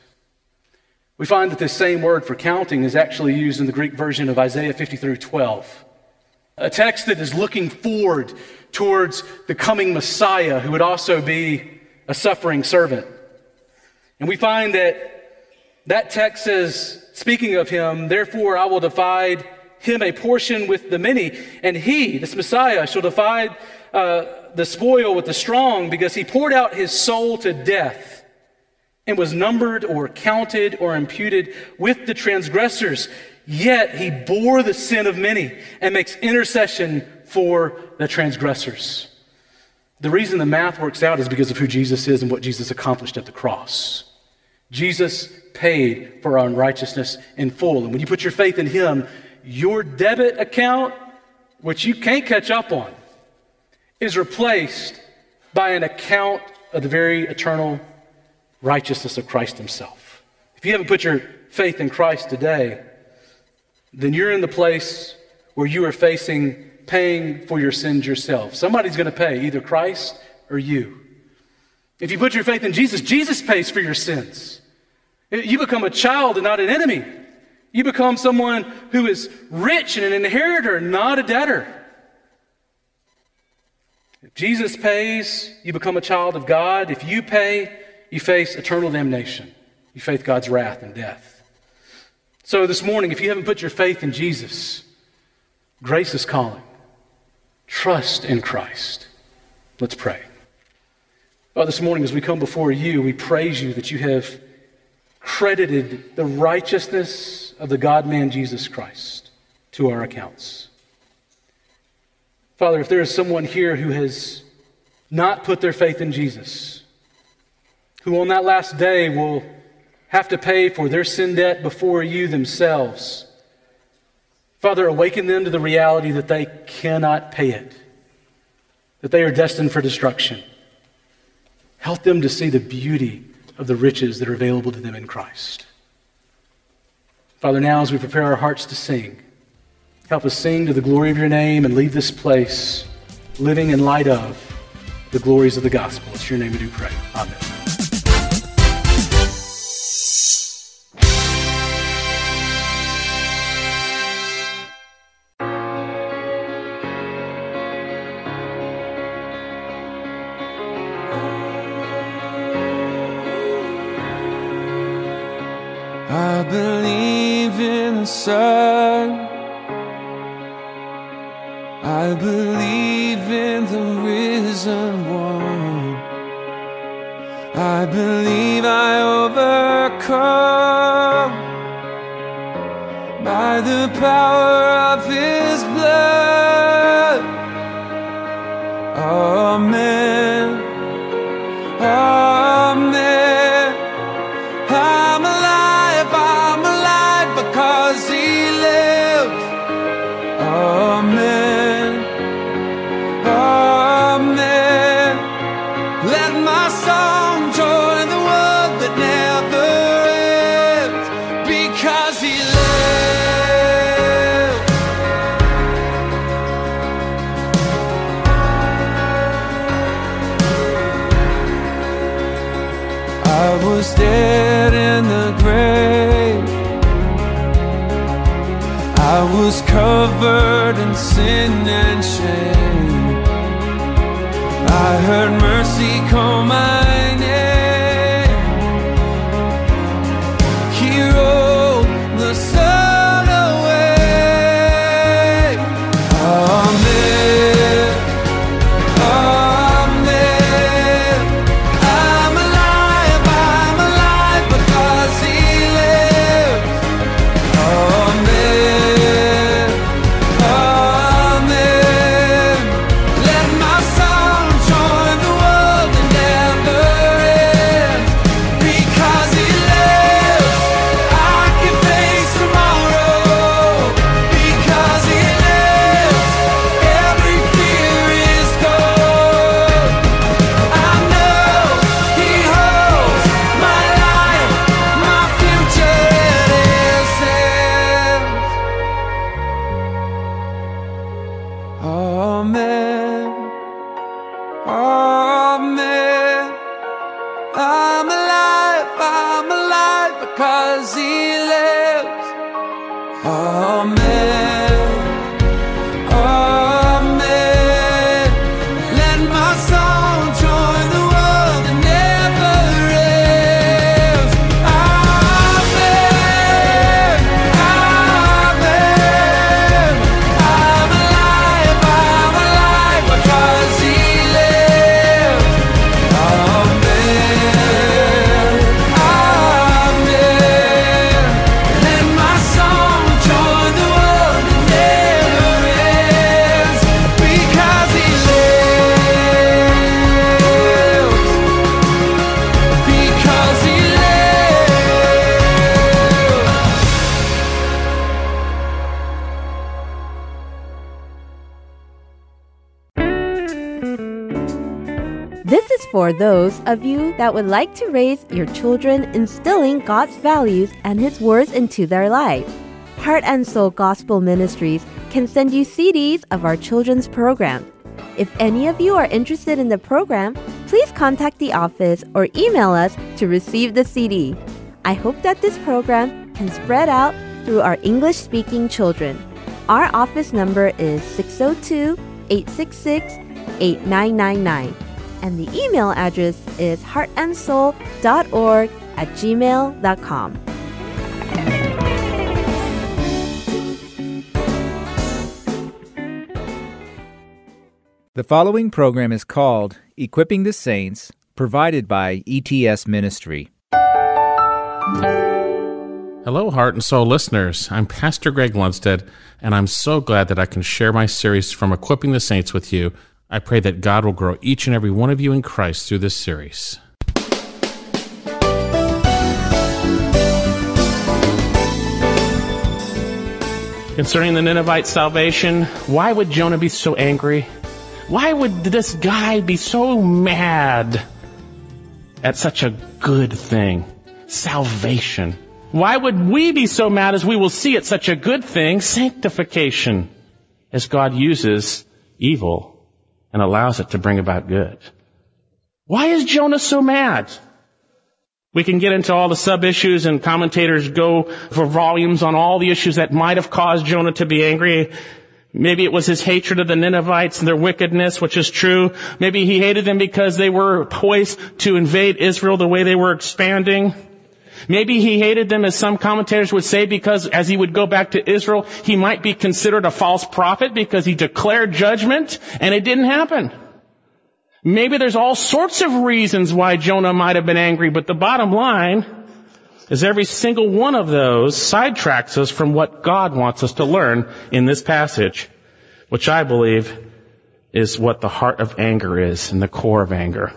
We find that this same word for counting is actually used in the Greek version of Isaiah 50 through 12, a text that is looking forward towards the coming Messiah who would also be a suffering servant. And we find that that text says, speaking of him, therefore I will divide him a portion with the many, and he, this Messiah, shall divide uh, the spoil with the strong because he poured out his soul to death and was numbered or counted or imputed with the transgressors. Yet he bore the sin of many and makes intercession for the transgressors. The reason the math works out is because of who Jesus is and what Jesus accomplished at the cross. Jesus paid for our unrighteousness in full. And when you put your faith in him, your debit account, which you can't catch up on, is replaced by an account of the very eternal righteousness of Christ Himself. If you haven't put your faith in Christ today, then you're in the place where you are facing paying for your sins yourself. Somebody's going to pay, either Christ or you. If you put your faith in Jesus, Jesus pays for your sins. You become a child and not an enemy. You become someone who is rich and an inheritor, not a debtor. If Jesus pays, you become a child of God. If you pay, you face eternal damnation. You face God's wrath and death. So this morning, if you haven't put your faith in Jesus, grace is calling. Trust in Christ. Let's pray. Well, this morning, as we come before you, we praise you that you have credited the righteousness of the God man Jesus Christ to our accounts. Father, if there is someone here who has not put their faith in Jesus, who on that last day will have to pay for their sin debt before you themselves. Father, awaken them to the reality that they cannot pay it, that they are destined for destruction. Help them to see the beauty of the riches that are available to them in Christ. Father, now as we prepare our hearts to sing, help us sing to the glory of your name and leave this place living in light of the glories of the gospel. It's your name we do pray. Amen. I heard mercy call my that would like to raise your children instilling God's values and His words into their life. Heart and Soul Gospel Ministries can send you CDs of our children's program. If any of you are interested in the program, please contact the office or email us to receive the CD. I hope that this program can spread out through our English speaking children. Our office number is 602 866 8999 and the email address is heartandsoul.org at gmail.com. The following program is called Equipping the Saints, provided by ETS Ministry. Hello, Heart and Soul listeners. I'm Pastor Greg Lundstead, and I'm so glad that I can share my series from Equipping the Saints with you. I pray that God will grow each and every one of you in Christ through this series. Concerning the Ninevite salvation, why would Jonah be so angry? Why would this guy be so mad at such a good thing? Salvation. Why would we be so mad as we will see at such a good thing? Sanctification. As God uses evil and allows it to bring about good. Why is Jonah so mad? We can get into all the sub issues and commentators go for volumes on all the issues that might have caused Jonah to be angry. Maybe it was his hatred of the Ninevites and their wickedness, which is true. Maybe he hated them because they were poised to invade Israel the way they were expanding. Maybe he hated them as some commentators would say because as he would go back to Israel, he might be considered a false prophet because he declared judgment and it didn't happen. Maybe there's all sorts of reasons why Jonah might have been angry, but the bottom line is every single one of those sidetracks us from what God wants us to learn in this passage, which I believe is what the heart of anger is and the core of anger.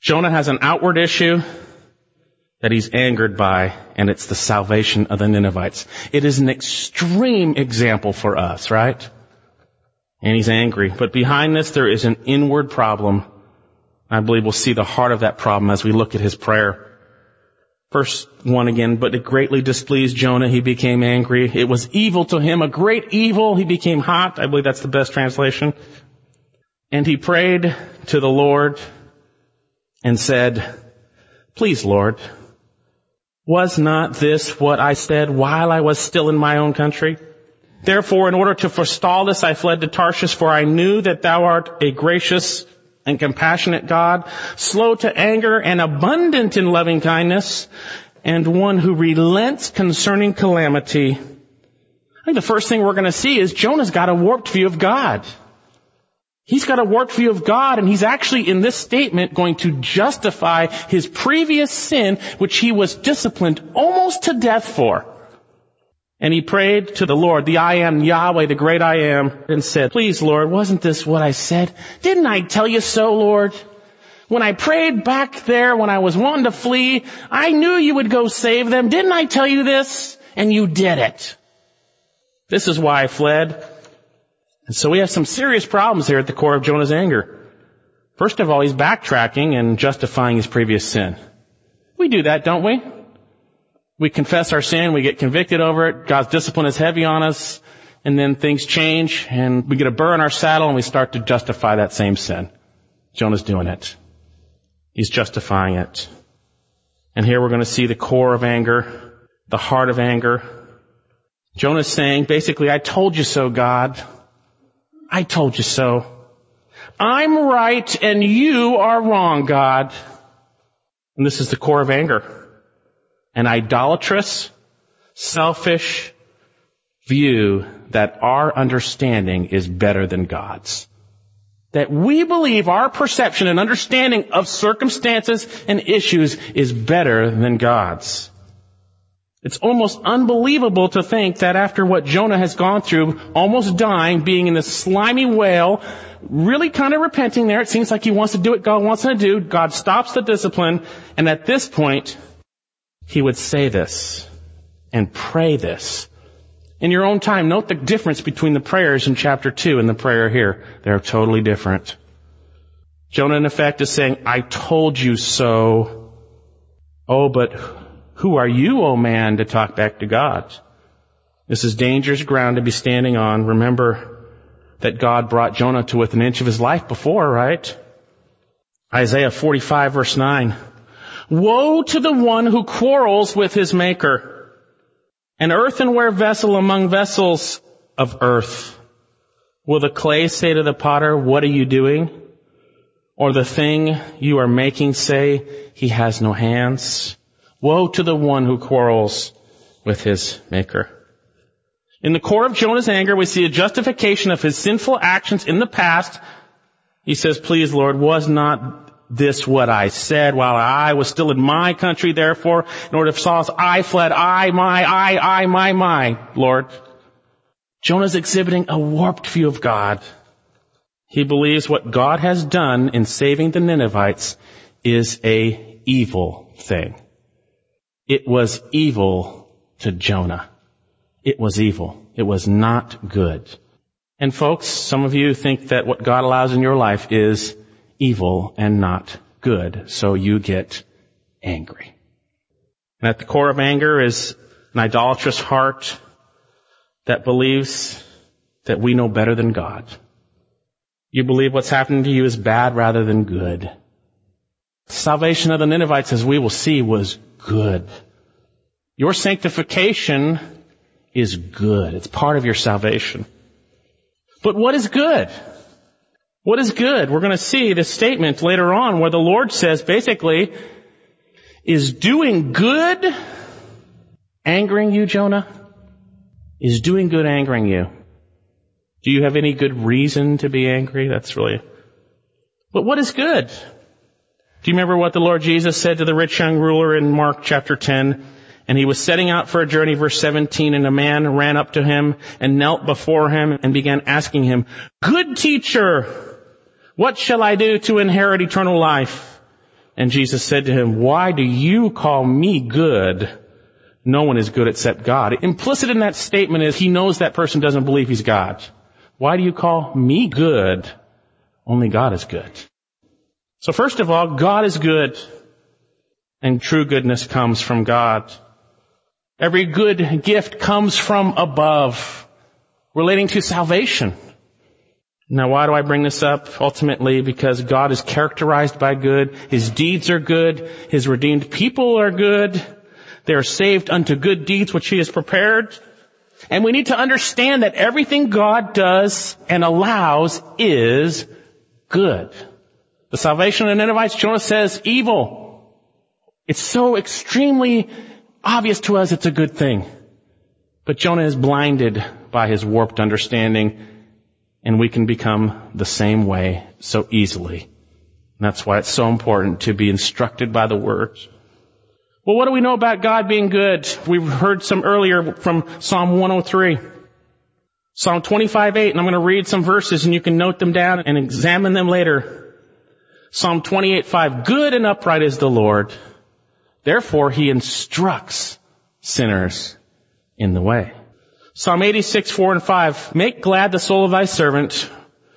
Jonah has an outward issue that he's angered by, and it's the salvation of the Ninevites. It is an extreme example for us, right? And he's angry. But behind this, there is an inward problem. I believe we'll see the heart of that problem as we look at his prayer. Verse 1 again, but it greatly displeased Jonah. He became angry. It was evil to him, a great evil. He became hot. I believe that's the best translation. And he prayed to the Lord and said, Please, Lord, was not this what I said while I was still in my own country? Therefore, in order to forestall this, I fled to Tarshish, for I knew that thou art a gracious and compassionate God, slow to anger and abundant in loving kindness, and one who relents concerning calamity. I think the first thing we're going to see is Jonah's got a warped view of God. He's got a warped view of God, and he's actually in this statement going to justify his previous sin, which he was disciplined almost to death for. And he prayed to the Lord, the I am Yahweh, the great I am, and said, please Lord, wasn't this what I said? Didn't I tell you so, Lord? When I prayed back there when I was wanting to flee, I knew you would go save them. Didn't I tell you this? And you did it. This is why I fled. And so we have some serious problems here at the core of Jonah's anger. First of all, he's backtracking and justifying his previous sin. We do that, don't we? We confess our sin, we get convicted over it, God's discipline is heavy on us, and then things change, and we get a burr in our saddle, and we start to justify that same sin. Jonah's doing it. He's justifying it. And here we're going to see the core of anger, the heart of anger. Jonah's saying, basically, I told you so, God. I told you so. I'm right and you are wrong, God. And this is the core of anger an idolatrous, selfish view that our understanding is better than God's. That we believe our perception and understanding of circumstances and issues is better than God's. It's almost unbelievable to think that after what Jonah has gone through, almost dying, being in this slimy whale, really kind of repenting there, it seems like he wants to do what God wants him to do, God stops the discipline, and at this point, he would say this and pray this. In your own time, note the difference between the prayers in chapter 2 and the prayer here. They're totally different. Jonah, in effect, is saying, I told you so. Oh, but who are you, O oh man, to talk back to God? This is dangerous ground to be standing on. Remember that God brought Jonah to within an inch of his life before, right? Isaiah 45 verse 9. Woe to the one who quarrels with his maker. An earthenware vessel among vessels of earth. Will the clay say to the potter, what are you doing? Or the thing you are making say, he has no hands? Woe to the one who quarrels with his maker. In the core of Jonah's anger, we see a justification of his sinful actions in the past. He says, please Lord, was not this what I said while I was still in my country, therefore, in order to Saul's I fled, I, my, I, I, my, my, Lord. Jonah's exhibiting a warped view of God. He believes what God has done in saving the Ninevites is a evil thing. It was evil to Jonah. It was evil. It was not good. And folks, some of you think that what God allows in your life is evil and not good. So you get angry. And at the core of anger is an idolatrous heart that believes that we know better than God. You believe what's happening to you is bad rather than good. Salvation of the Ninevites, as we will see, was good. Your sanctification is good. It's part of your salvation. But what is good? What is good? We're going to see this statement later on where the Lord says basically, is doing good angering you, Jonah? Is doing good angering you? Do you have any good reason to be angry? That's really, but what is good? Do you remember what the Lord Jesus said to the rich young ruler in Mark chapter 10? And he was setting out for a journey, verse 17, and a man ran up to him and knelt before him and began asking him, Good teacher, what shall I do to inherit eternal life? And Jesus said to him, why do you call me good? No one is good except God. Implicit in that statement is he knows that person doesn't believe he's God. Why do you call me good? Only God is good. So first of all, God is good and true goodness comes from God. Every good gift comes from above relating to salvation. Now why do I bring this up? Ultimately because God is characterized by good. His deeds are good. His redeemed people are good. They are saved unto good deeds which He has prepared. And we need to understand that everything God does and allows is good. The salvation of the Ninevites, Jonah says evil. It's so extremely obvious to us it's a good thing. But Jonah is blinded by his warped understanding and we can become the same way so easily. And that's why it's so important to be instructed by the words. Well, what do we know about God being good? We've heard some earlier from Psalm 103. Psalm 25, 8, and I'm going to read some verses and you can note them down and examine them later. Psalm 28:5 good and upright is the Lord. Therefore he instructs sinners in the way. Psalm 86, 4 and 5, make glad the soul of thy servant,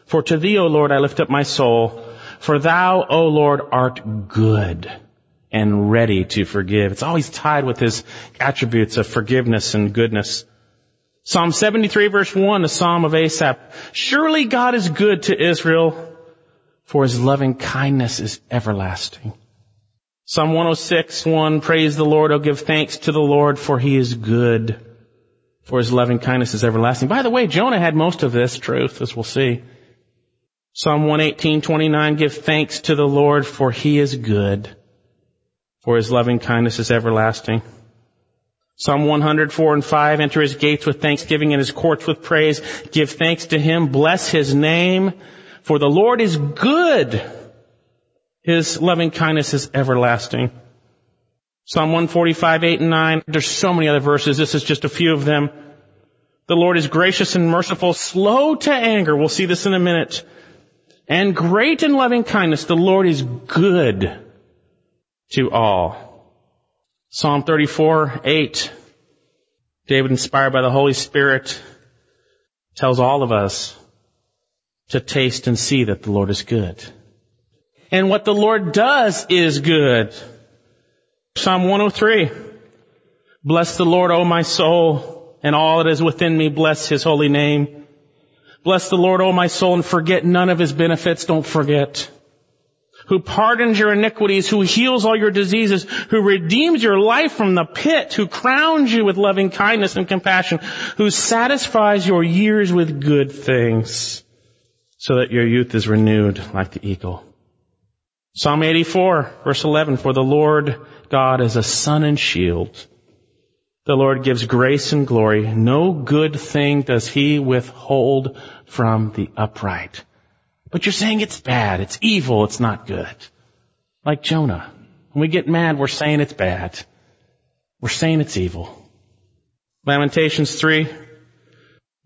for to thee, O Lord, I lift up my soul. For thou, O Lord, art good and ready to forgive. It's always tied with his attributes of forgiveness and goodness. Psalm 73 verse 1, a psalm of Asaph. Surely God is good to Israel, for his loving kindness is everlasting. Psalm 106, 1, praise the Lord, O give thanks to the Lord, for he is good, for his loving kindness is everlasting. By the way, Jonah had most of this truth, as we'll see. Psalm 118, 29, give thanks to the Lord, for he is good, for his loving kindness is everlasting. Psalm 104 and 5, enter his gates with thanksgiving and his courts with praise. Give thanks to him, bless his name, for the Lord is good. His loving kindness is everlasting. Psalm 145, 8 and 9. There's so many other verses. This is just a few of them. The Lord is gracious and merciful, slow to anger. We'll see this in a minute. And great in loving kindness. The Lord is good to all. Psalm 34, 8. David, inspired by the Holy Spirit, tells all of us to taste and see that the Lord is good. And what the Lord does is good. Psalm 103. Bless the Lord, O my soul, and all that is within me, bless his holy name. Bless the Lord, O my soul, and forget none of his benefits. Don't forget. Who pardons your iniquities, who heals all your diseases, who redeems your life from the pit, who crowns you with loving kindness and compassion, who satisfies your years with good things, so that your youth is renewed like the eagle. Psalm 84, verse 11, for the Lord God is a sun and shield. The Lord gives grace and glory. No good thing does he withhold from the upright. But you're saying it's bad, it's evil, it's not good. Like Jonah. When we get mad, we're saying it's bad. We're saying it's evil. Lamentations 3.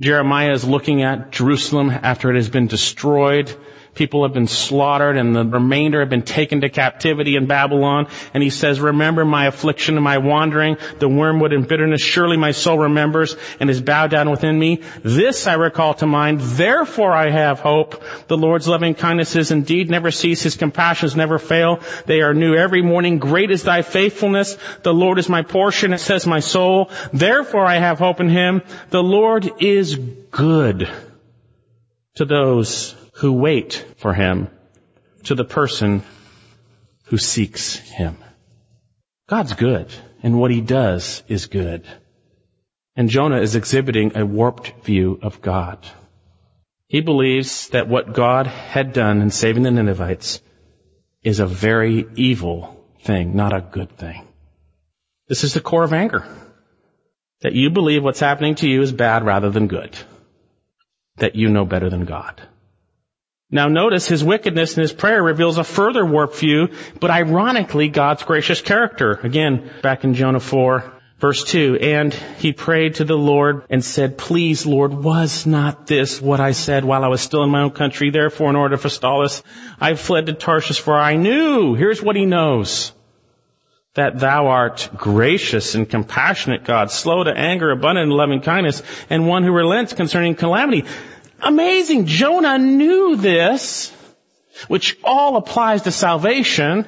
Jeremiah is looking at Jerusalem after it has been destroyed People have been slaughtered and the remainder have been taken to captivity in Babylon. And he says, remember my affliction and my wandering, the wormwood and bitterness. Surely my soul remembers and is bowed down within me. This I recall to mind. Therefore I have hope. The Lord's loving kindnesses indeed never cease. His compassions never fail. They are new every morning. Great is thy faithfulness. The Lord is my portion. It says my soul. Therefore I have hope in him. The Lord is good to those who wait for him to the person who seeks him. God's good, and what he does is good. And Jonah is exhibiting a warped view of God. He believes that what God had done in saving the Ninevites is a very evil thing, not a good thing. This is the core of anger. That you believe what's happening to you is bad rather than good. That you know better than God. Now notice his wickedness in his prayer reveals a further warped view, but ironically God's gracious character. Again, back in Jonah 4, verse 2, and he prayed to the Lord and said, please Lord, was not this what I said while I was still in my own country? Therefore, in order forestall us, I fled to Tarshish for I knew, here's what he knows, that thou art gracious and compassionate God, slow to anger, abundant in loving kindness, and one who relents concerning calamity. Amazing. Jonah knew this, which all applies to salvation,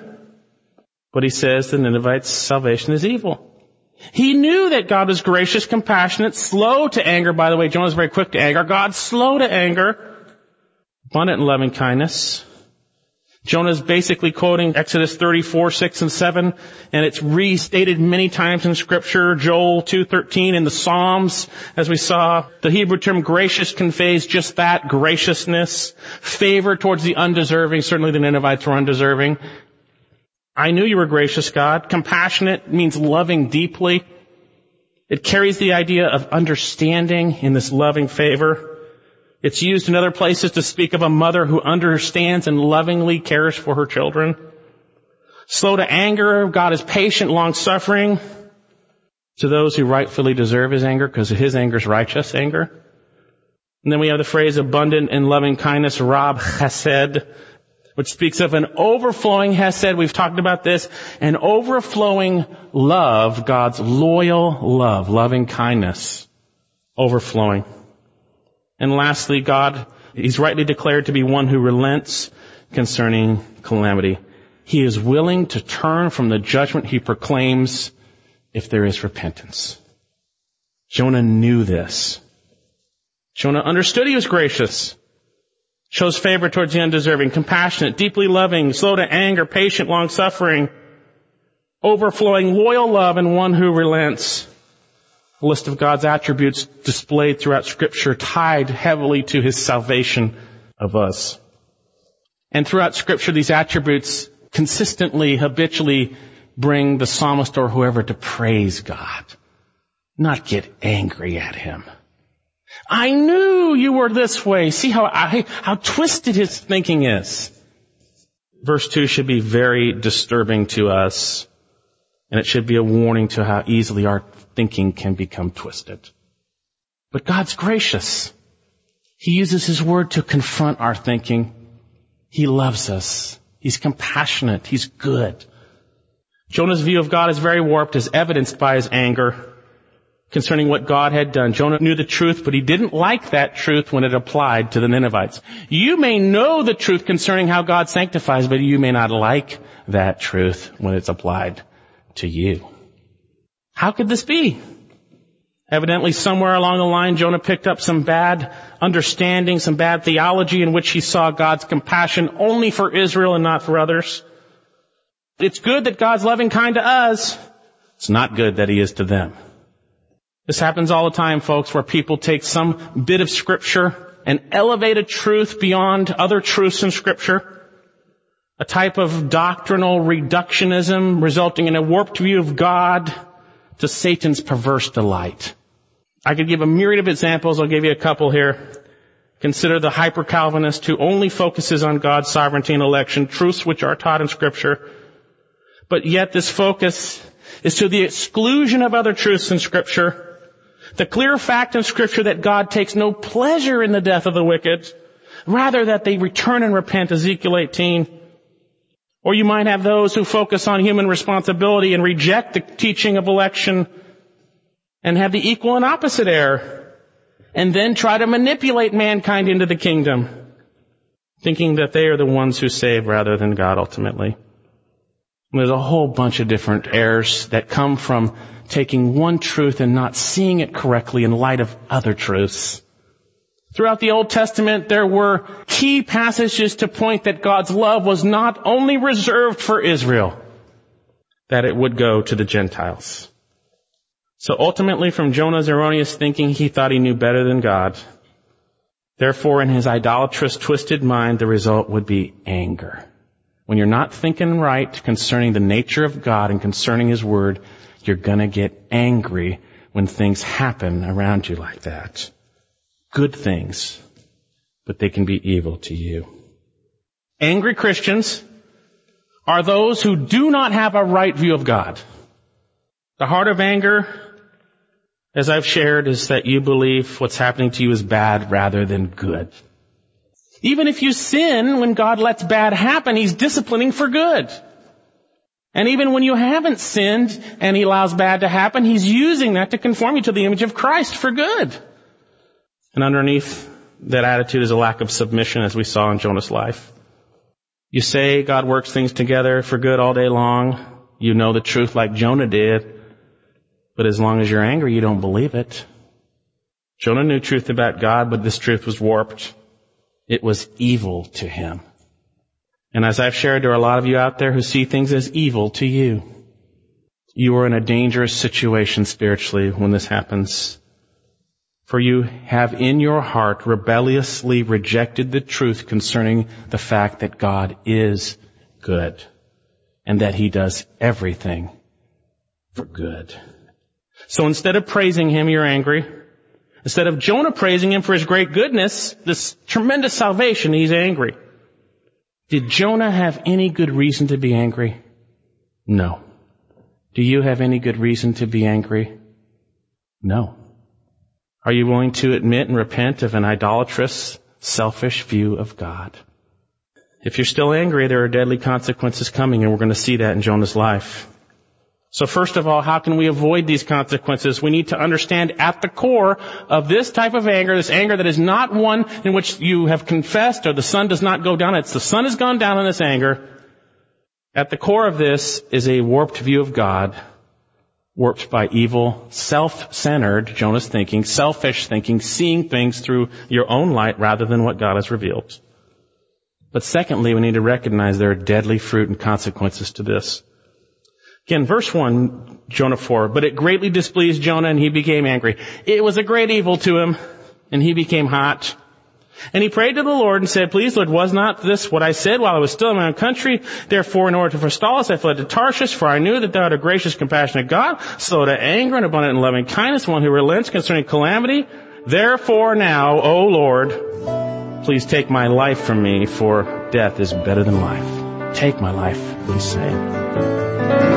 but he says the Ninevites' salvation is evil. He knew that God was gracious, compassionate, slow to anger. By the way, Jonah is very quick to anger. God's slow to anger, abundant in loving kindness. Jonah's basically quoting Exodus 34, 6 and 7, and it's restated many times in scripture, Joel 2.13 in the Psalms, as we saw. The Hebrew term gracious conveys just that, graciousness, favor towards the undeserving. Certainly the Ninevites were undeserving. I knew you were gracious, God. Compassionate means loving deeply. It carries the idea of understanding in this loving favor. It's used in other places to speak of a mother who understands and lovingly cares for her children. Slow to anger, God is patient, long suffering to those who rightfully deserve his anger because his anger is righteous anger. And then we have the phrase abundant in loving kindness, Rab Chesed, which speaks of an overflowing Hesed. We've talked about this. An overflowing love, God's loyal love, loving kindness, overflowing. And lastly, God, He's rightly declared to be one who relents concerning calamity. He is willing to turn from the judgment He proclaims if there is repentance. Jonah knew this. Jonah understood He was gracious, shows favor towards the undeserving, compassionate, deeply loving, slow to anger, patient, long suffering, overflowing loyal love, and one who relents list of God's attributes displayed throughout scripture tied heavily to his salvation of us. And throughout scripture, these attributes consistently, habitually bring the psalmist or whoever to praise God, not get angry at him. I knew you were this way. See how I, how twisted his thinking is. Verse 2 should be very disturbing to us, and it should be a warning to how easily our thinking can become twisted. But God's gracious. He uses His Word to confront our thinking. He loves us. He's compassionate. He's good. Jonah's view of God is very warped as evidenced by his anger concerning what God had done. Jonah knew the truth, but he didn't like that truth when it applied to the Ninevites. You may know the truth concerning how God sanctifies, but you may not like that truth when it's applied to you. How could this be? Evidently somewhere along the line, Jonah picked up some bad understanding, some bad theology in which he saw God's compassion only for Israel and not for others. It's good that God's loving kind to us. It's not good that he is to them. This happens all the time, folks, where people take some bit of scripture and elevate a truth beyond other truths in scripture. A type of doctrinal reductionism resulting in a warped view of God to Satan's perverse delight. I could give a myriad of examples. I'll give you a couple here. Consider the hyper-Calvinist who only focuses on God's sovereignty and election, truths which are taught in scripture. But yet this focus is to the exclusion of other truths in scripture. The clear fact in scripture that God takes no pleasure in the death of the wicked, rather that they return and repent, Ezekiel 18. Or you might have those who focus on human responsibility and reject the teaching of election and have the equal and opposite error and then try to manipulate mankind into the kingdom, thinking that they are the ones who save rather than God ultimately. There's a whole bunch of different errors that come from taking one truth and not seeing it correctly in light of other truths. Throughout the Old Testament, there were key passages to point that God's love was not only reserved for Israel, that it would go to the Gentiles. So ultimately, from Jonah's erroneous thinking, he thought he knew better than God. Therefore, in his idolatrous, twisted mind, the result would be anger. When you're not thinking right concerning the nature of God and concerning His Word, you're gonna get angry when things happen around you like that good things, but they can be evil to you. Angry Christians are those who do not have a right view of God. The heart of anger, as I've shared, is that you believe what's happening to you is bad rather than good. Even if you sin when God lets bad happen, He's disciplining for good. And even when you haven't sinned and He allows bad to happen, He's using that to conform you to the image of Christ for good. And underneath that attitude is a lack of submission as we saw in Jonah's life. You say God works things together for good all day long. You know the truth like Jonah did. But as long as you're angry, you don't believe it. Jonah knew truth about God, but this truth was warped. It was evil to him. And as I've shared, there are a lot of you out there who see things as evil to you. You are in a dangerous situation spiritually when this happens. For you have in your heart rebelliously rejected the truth concerning the fact that God is good and that He does everything for good. So instead of praising Him, you're angry. Instead of Jonah praising Him for His great goodness, this tremendous salvation, he's angry. Did Jonah have any good reason to be angry? No. Do you have any good reason to be angry? No. Are you willing to admit and repent of an idolatrous, selfish view of God? If you're still angry, there are deadly consequences coming, and we're going to see that in Jonah's life. So first of all, how can we avoid these consequences? We need to understand at the core of this type of anger, this anger that is not one in which you have confessed or the sun does not go down. It's the sun has gone down in this anger. At the core of this is a warped view of God, warped by evil, self-centered, Jonah's thinking, selfish thinking, seeing things through your own light rather than what God has revealed. But secondly, we need to recognize there are deadly fruit and consequences to this. Again, verse 1, Jonah 4, but it greatly displeased Jonah and he became angry. It was a great evil to him and he became hot. And he prayed to the Lord and said, Please, Lord, was not this what I said while I was still in my own country? Therefore, in order to forestall us, I fled to Tarshish, for I knew that thou art a gracious, compassionate God, slow to anger and abundant in loving kindness, one who relents concerning calamity. Therefore now, O Lord, please take my life from me, for death is better than life. Take my life, please say.